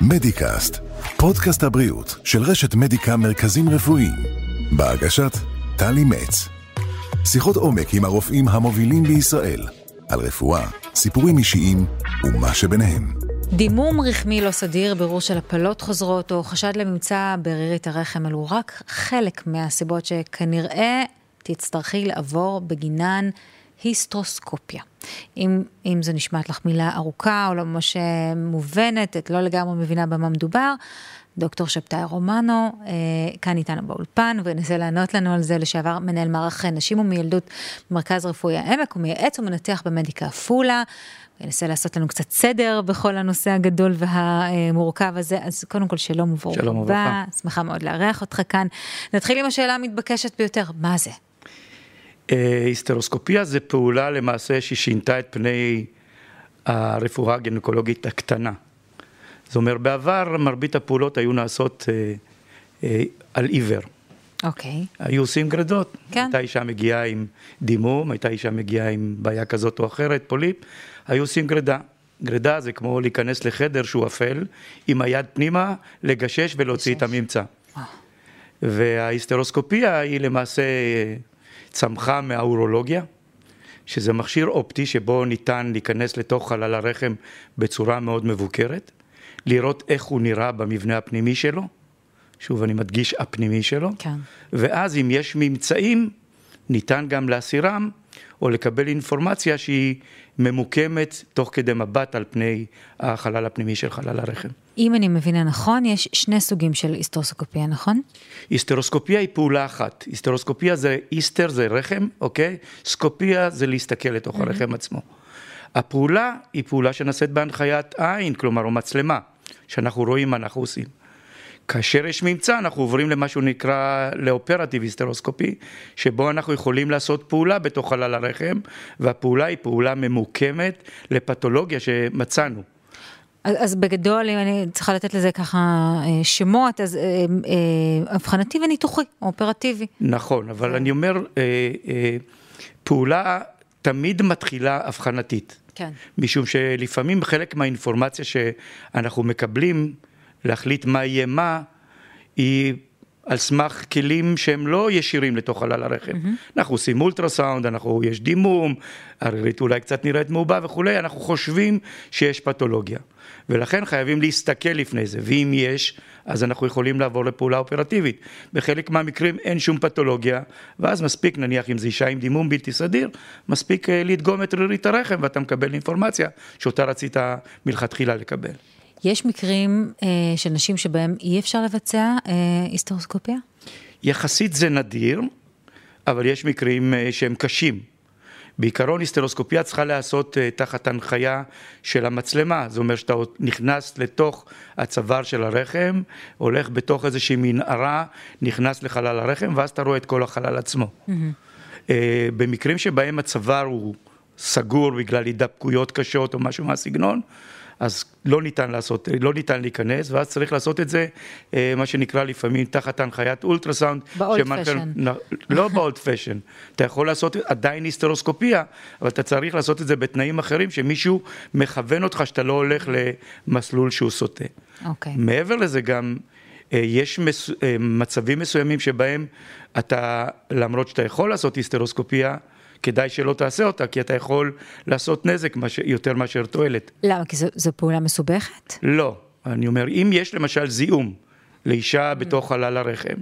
מדיקאסט, פודקאסט הבריאות של רשת מדיקה מרכזים רפואיים, בהגשת טלי מצ. שיחות עומק עם הרופאים המובילים בישראל, על רפואה, סיפורים אישיים ומה שביניהם. דימום רחמי לא סדיר, בירור של הפלות חוזרות או חשד לממצא ברירית הרחם אלו רק חלק מהסיבות שכנראה תצטרכי לעבור בגינן היסטרוסקופיה. אם, אם זה נשמעת לך מילה ארוכה או לא ממש מובנת, את לא לגמרי מבינה במה מדובר, דוקטור שבתאי רומנו, אה, כאן איתנו באולפן, וינסה לענות לנו על זה, לשעבר מנהל מערך נשים ומילדות במרכז רפואי העמק, הוא מייעץ ומנתח במדיקה עפולה. וינסה לעשות לנו קצת סדר בכל הנושא הגדול והמורכב הזה. אז קודם כל שלום וברוך שלום וברכה. שמחה מאוד לארח אותך כאן. נתחיל עם השאלה המתבקשת ביותר, מה זה? היסטרוסקופיה זה פעולה למעשה ששינתה את פני הרפואה הגינקולוגית הקטנה. זאת אומרת, בעבר מרבית הפעולות היו נעשות אה, אה, על עיוור. אוקיי. היו עושים גרדות. כן. הייתה אישה מגיעה עם דימום, הייתה אישה מגיעה עם בעיה כזאת או אחרת, פוליפ, היו עושים גרדה. גרדה זה כמו להיכנס לחדר שהוא אפל, עם היד פנימה, לגשש ולהוציא את הממצא. וההיסטרוסקופיה היא למעשה צמחה מהאורולוגיה, שזה מכשיר אופטי שבו ניתן להיכנס לתוך חלל הרחם בצורה מאוד מבוקרת, לראות איך הוא נראה במבנה הפנימי שלו, שוב אני מדגיש הפנימי שלו, כן. ואז אם יש ממצאים, ניתן גם להסירם או לקבל אינפורמציה שהיא ממוקמת תוך כדי מבט על פני החלל הפנימי של חלל הרחם. אם אני מבינה נכון, יש שני סוגים של היסטרוסקופיה, נכון? היסטרוסקופיה היא פעולה אחת. היסטרוסקופיה זה היסטר, זה רחם, אוקיי? סקופיה זה להסתכל לתוך הרחם עצמו. הפעולה היא פעולה שנעשית בהנחיית עין, כלומר, או מצלמה, שאנחנו רואים מה אנחנו עושים. כאשר יש ממצא, אנחנו עוברים למה שהוא נקרא לאופרטיב היסטרוסקופי, שבו אנחנו יכולים לעשות פעולה בתוך חלל הרחם, והפעולה היא פעולה ממוקמת לפתולוגיה שמצאנו. אז, אז בגדול, אם אני צריכה לתת לזה ככה אה, שמות, אז אה, אה, אבחנתי וניתוחי, אופרטיבי. נכון, אבל אני אומר, אה, אה, פעולה תמיד מתחילה אבחנתית. כן. משום שלפעמים חלק מהאינפורמציה שאנחנו מקבלים, להחליט מה יהיה מה, היא על סמך כלים שהם לא ישירים לתוך חלל הרחם. Mm-hmm. אנחנו עושים אולטרסאונד, אנחנו, יש דימום, הרירית אולי קצת נראית מעובה וכולי, אנחנו חושבים שיש פתולוגיה. ולכן חייבים להסתכל לפני זה, ואם יש, אז אנחנו יכולים לעבור לפעולה אופרטיבית. בחלק מהמקרים אין שום פתולוגיה, ואז מספיק, נניח אם זה אישה עם דימום בלתי סדיר, מספיק אה, לדגום את רירית הרחם ואתה מקבל אינפורמציה שאותה רצית מלכתחילה לקבל. יש מקרים אה, של נשים שבהם אי אפשר לבצע אה, היסטרוסקופיה? יחסית זה נדיר, אבל יש מקרים אה, שהם קשים. בעיקרון היסטרוסקופיה צריכה להיעשות אה, תחת הנחיה של המצלמה, זה אומר שאתה נכנס לתוך הצוואר של הרחם, הולך בתוך איזושהי מנהרה, נכנס לחלל הרחם, ואז אתה רואה את כל החלל עצמו. Mm-hmm. במקרים שבהם הצוואר הוא סגור בגלל הידבקויות קשות או משהו מהסגנון, אז לא ניתן לעשות, לא ניתן להיכנס, ואז צריך לעשות את זה, אה, מה שנקרא לפעמים תחת הנחיית אולטרסאונד. באולד פשן. לא באולד פשן. אתה יכול לעשות עדיין היסטרוסקופיה, אבל אתה צריך לעשות את זה בתנאים אחרים, שמישהו מכוון אותך שאתה לא הולך למסלול שהוא סוטה. אוקיי. Okay. מעבר לזה גם, אה, יש מס, אה, מצבים מסוימים שבהם אתה, למרות שאתה יכול לעשות היסטרוסקופיה, כדאי שלא תעשה אותה, כי אתה יכול לעשות נזק מש... יותר מאשר תועלת. למה? כי זו, זו פעולה מסובכת? לא, אני אומר, אם יש למשל זיהום לאישה. בתוך חלל הרחם,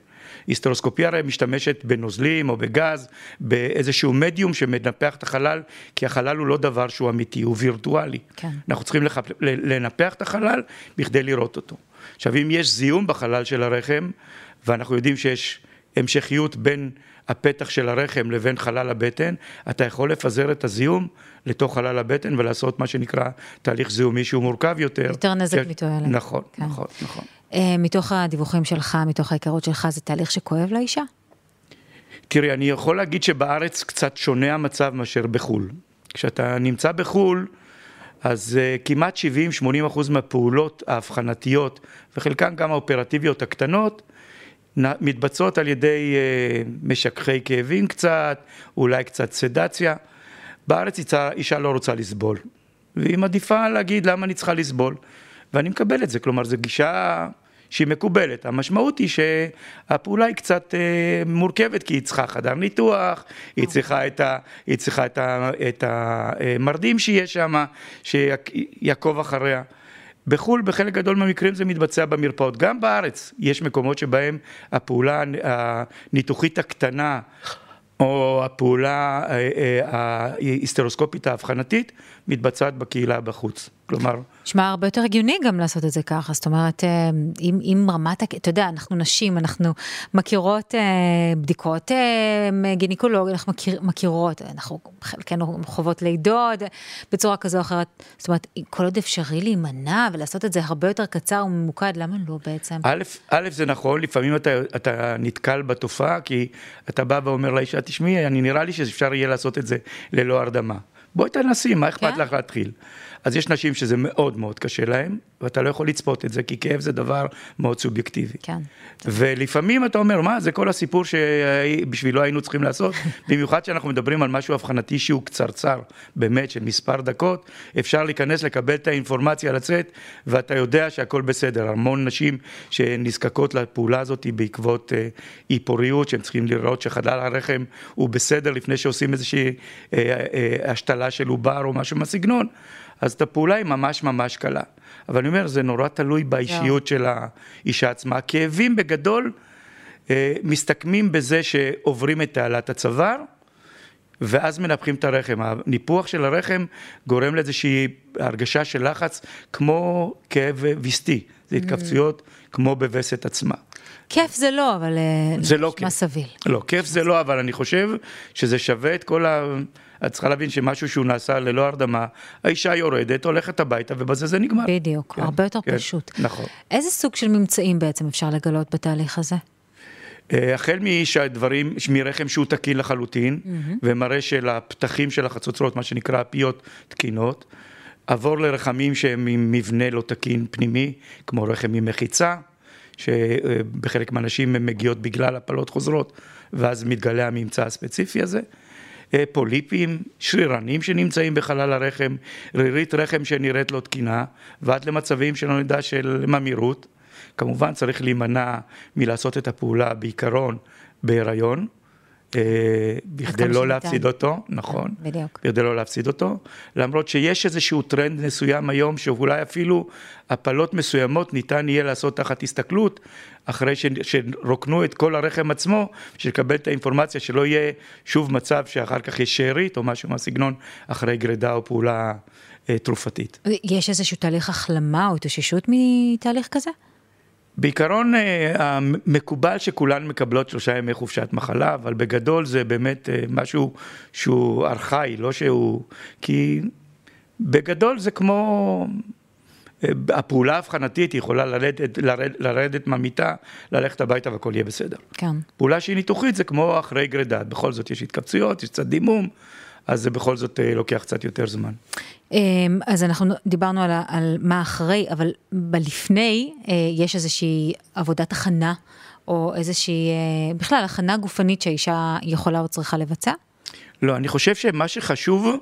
היסטרוסקופיה הרי משתמשת בנוזלים או בגז, באיזשהו מדיום שמנפח את החלל, כי החלל הוא לא דבר שהוא אמיתי, הוא וירטואלי. כן. אנחנו צריכים לח... לנפח את החלל בכדי לראות אותו. עכשיו, אם יש זיהום בחלל של הרחם, ואנחנו יודעים שיש המשכיות בין הפתח של הרחם לבין חלל הבטן, אתה יכול לפזר את הזיהום לתוך חלל הבטן ולעשות מה שנקרא תהליך זיהומי שהוא מורכב יותר. יותר נזק מתועלת. נכון, כן. נכון, נכון. Uh, מתוך הדיווחים שלך, מתוך ההיכרות שלך, זה תהליך שכואב לאישה? תראי, אני יכול להגיד שבארץ קצת שונה המצב מאשר בחו"ל. כשאתה נמצא בחו"ל, אז uh, כמעט 70-80 אחוז מהפעולות האבחנתיות, וחלקן גם האופרטיביות הקטנות, מתבצעות על ידי אה, משככי כאבים קצת, אולי קצת סדציה. בארץ אישה, אישה לא רוצה לסבול, והיא מעדיפה להגיד למה אני צריכה לסבול, ואני מקבל את זה, כלומר זו גישה שהיא מקובלת. המשמעות היא שהפעולה היא קצת אה, מורכבת, כי היא צריכה חדר ניתוח, היא צריכה את, ה, היא צריכה את, ה, את המרדים שיש שם, שיעקוב אחריה. בחו"ל בחלק גדול מהמקרים זה מתבצע במרפאות. גם בארץ יש מקומות שבהם הפעולה הניתוחית הקטנה או הפעולה אה, אה, ההיסטרוסקופית האבחנתית מתבצעת בקהילה בחוץ. כלומר... נשמע הרבה יותר הגיוני גם לעשות את זה ככה, זאת אומרת, אה, אם, אם רמת, אתה יודע, אנחנו נשים, אנחנו מכירות בדיקות גינקולוג, אנחנו מכיר, מכירות, אנחנו חלקנו חוות לידות בצורה כזו או אחרת, זאת אומרת, כל עוד אפשרי להימנע ולעשות את זה הרבה יותר קצר וממוקד, למה לא בעצם? א', א', זה נכון, לפעמים אתה, אתה נתקל בתופעה, כי אתה בא ואומר לאישה, תשמעי, אני נראה לי שאפשר יהיה לעשות את זה ללא הרדמה. בואי תנסי, מה אכפת כן? לך להתחיל? אז יש נשים שזה מאוד מאוד קשה להן, ואתה לא יכול לצפות את זה, כי כאב זה דבר מאוד סובייקטיבי. כן. ולפעמים אתה אומר, מה, זה כל הסיפור שבשבילו היינו צריכים לעשות, במיוחד שאנחנו מדברים על משהו אבחנתי שהוא קצרצר, באמת, של מספר דקות, אפשר להיכנס, לקבל את האינפורמציה, לצאת, ואתה יודע שהכל בסדר. המון נשים שנזקקות לפעולה הזאת בעקבות אה, אי פוריות, שהם צריכים לראות שחלל הרחם הוא בסדר לפני שעושים איזושהי אה, אה, השתלה של עובר או משהו מהסגנון. אז את הפעולה היא ממש ממש קלה. אבל אני אומר, זה נורא תלוי באישיות של האישה עצמה. הכאבים בגדול אה, מסתכמים בזה שעוברים את תעלת הצוואר, ואז מנפחים את הרחם. הניפוח של הרחם גורם לאיזושהי הרגשה של לחץ כמו כאב ויסטי, זה התכווצויות כמו בווסת עצמה. כיף זה לא, אבל אה, זה לא כיף. סביל. לא, כיף זה לא, אבל אני חושב שזה שווה את כל ה... את צריכה להבין שמשהו שהוא נעשה ללא הרדמה, האישה יורדת, הולכת הביתה ובזה זה נגמר. בדיוק, כן, הרבה יותר כן, פשוט. נכון. איזה סוג של ממצאים בעצם אפשר לגלות בתהליך הזה? אה, החל משהדברים, מרחם שהוא תקין לחלוטין, mm-hmm. ומראה שלפתחים של החצוצרות, מה שנקרא הפיות תקינות, עבור לרחמים שהם עם מבנה לא תקין פנימי, כמו רחם עם מחיצה, שבחלק מהאנשים הן מגיעות בגלל הפלות חוזרות, ואז מתגלה הממצא הספציפי הזה. פוליפים, שרירנים שנמצאים בחלל הרחם, רירית רחם שנראית לא תקינה, ועד למצבים שלא נדע של ממאירות. כמובן צריך להימנע מלעשות את הפעולה בעיקרון בהיריון, בכדי לא להפסיד אותו, נכון, בדיוק, בכדי לא להפסיד אותו, למרות שיש איזשהו טרנד מסוים היום שאולי אפילו הפלות מסוימות ניתן יהיה לעשות תחת הסתכלות, אחרי שרוקנו את כל הרחם עצמו, לקבל את האינפורמציה שלא יהיה שוב מצב שאחר כך יש שארית או משהו מהסגנון אחרי גרידה או פעולה אה, תרופתית. יש איזשהו תהליך החלמה או התאוששות מתהליך כזה? בעיקרון אה, המקובל שכולן מקבלות שלושה ימי חופשת מחלה, אבל בגדול זה באמת אה, משהו שהוא ארכאי, לא שהוא... כי בגדול זה כמו... אה, הפעולה האבחנתית יכולה לרדת, לרד, לרדת מהמיטה, ללכת הביתה והכל יהיה בסדר. כן. פעולה שהיא ניתוחית זה כמו אחרי גרידה, בכל זאת יש התכווצויות, יש קצת דימום, אז זה בכל זאת לוקח קצת יותר זמן. אמ, אז אנחנו דיברנו על, על מה אחרי, אבל בלפני אה, יש איזושהי עבודת הכנה, או איזושהי, אה, בכלל, הכנה גופנית שהאישה יכולה או צריכה לבצע? לא, אני חושב שמה שחשוב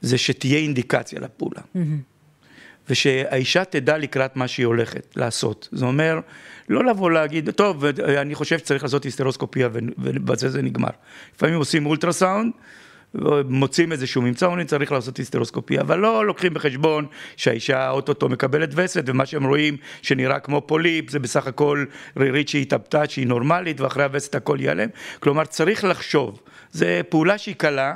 זה שתהיה אינדיקציה לפעולה. Mm-hmm. ושהאישה תדע לקראת מה שהיא הולכת לעשות. זה אומר, לא לבוא להגיד, טוב, אני חושב שצריך לעשות היסטרוסקופיה ובזה זה נגמר. לפעמים עושים אולטרסאונד, מוצאים איזשהו ממצא, אומרים צריך לעשות היסטרוסקופיה, אבל לא לוקחים בחשבון שהאישה אוטוטו מקבלת וסת, ומה שהם רואים שנראה כמו פוליפ, זה בסך הכל רירית שהיא התאבטה, שהיא נורמלית, ואחרי הווסת הכל ייעלם. כלומר, צריך לחשוב. זו פעולה שהיא קלה.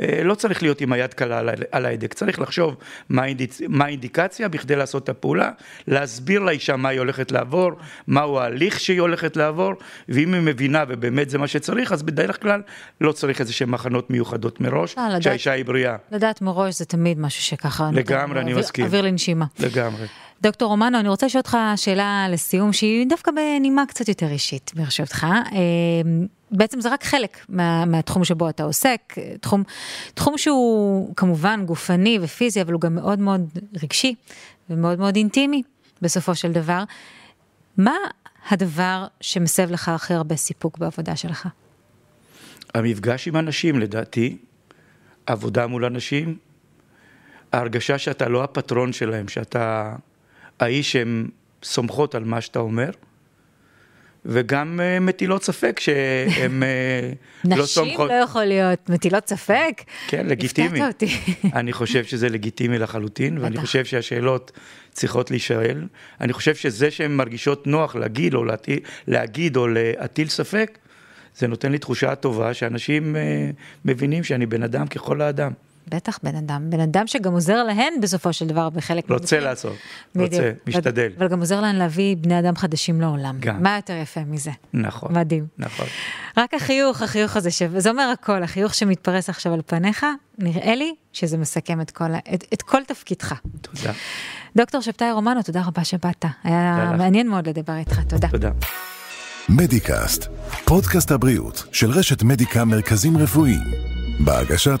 אה, לא צריך להיות עם היד קלה על ההדק, צריך לחשוב מה, האינדיצ... מה האינדיקציה בכדי לעשות את הפעולה, להסביר לאישה מה היא הולכת לעבור, מהו ההליך שהיא הולכת לעבור, ואם היא מבינה ובאמת זה מה שצריך, אז בדרך כלל לא צריך איזה שהן מחנות מיוחדות מראש, אה, שהאישה היא בריאה. לדעת מראש זה תמיד משהו שככה... לגמרי, אני מסכים. אוויר לנשימה. לגמרי. דוקטור רומנו, אני רוצה לשאול אותך שאלה לסיום, שהיא דווקא בנימה קצת יותר אישית, ברשותך. אה, בעצם זה רק חלק מה, מהתחום שבו אתה עוסק, תחום, תחום שהוא כמובן גופני ופיזי, אבל הוא גם מאוד מאוד רגשי ומאוד מאוד אינטימי בסופו של דבר. מה הדבר שמסב לך הכי הרבה סיפוק בעבודה שלך? המפגש עם אנשים, לדעתי, עבודה מול אנשים, ההרגשה שאתה לא הפטרון שלהם, שאתה האיש שהן סומכות על מה שאתה אומר, וגם uh, מטילות ספק שהן uh, לא סומכות. נשים לא יכול להיות מטילות ספק? כן, לגיטימי. הפתעת אותי. אני חושב שזה לגיטימי לחלוטין, ואני. חושב שהשאלות צריכות להישאל. אני חושב שזה שהן מרגישות נוח להגיד או, להטיל, להגיד או להטיל ספק, זה נותן לי תחושה טובה שאנשים uh, מבינים שאני בן אדם ככל האדם. בטח בן אדם, בן אדם שגם עוזר להן בסופו של דבר בחלק רוצה מהמקרים. לעשות, בדיוק. רוצה, משתדל. אבל גם עוזר להן להביא בני אדם חדשים לעולם. גם. מה יותר יפה מזה? נכון. מדהים. נכון. רק החיוך, החיוך הזה, ש- זה אומר הכל, החיוך שמתפרס עכשיו על פניך, נראה לי שזה מסכם את כל, את, את כל תפקידך. תודה. דוקטור שבתאי רומנו, תודה רבה שבאת. היה תודה לך. מעניין מאוד לדבר איתך, תודה. תודה. מדיקאסט, פודקאסט הבריאות של רשת מדיקה מרכזים רפואיים. בהגשת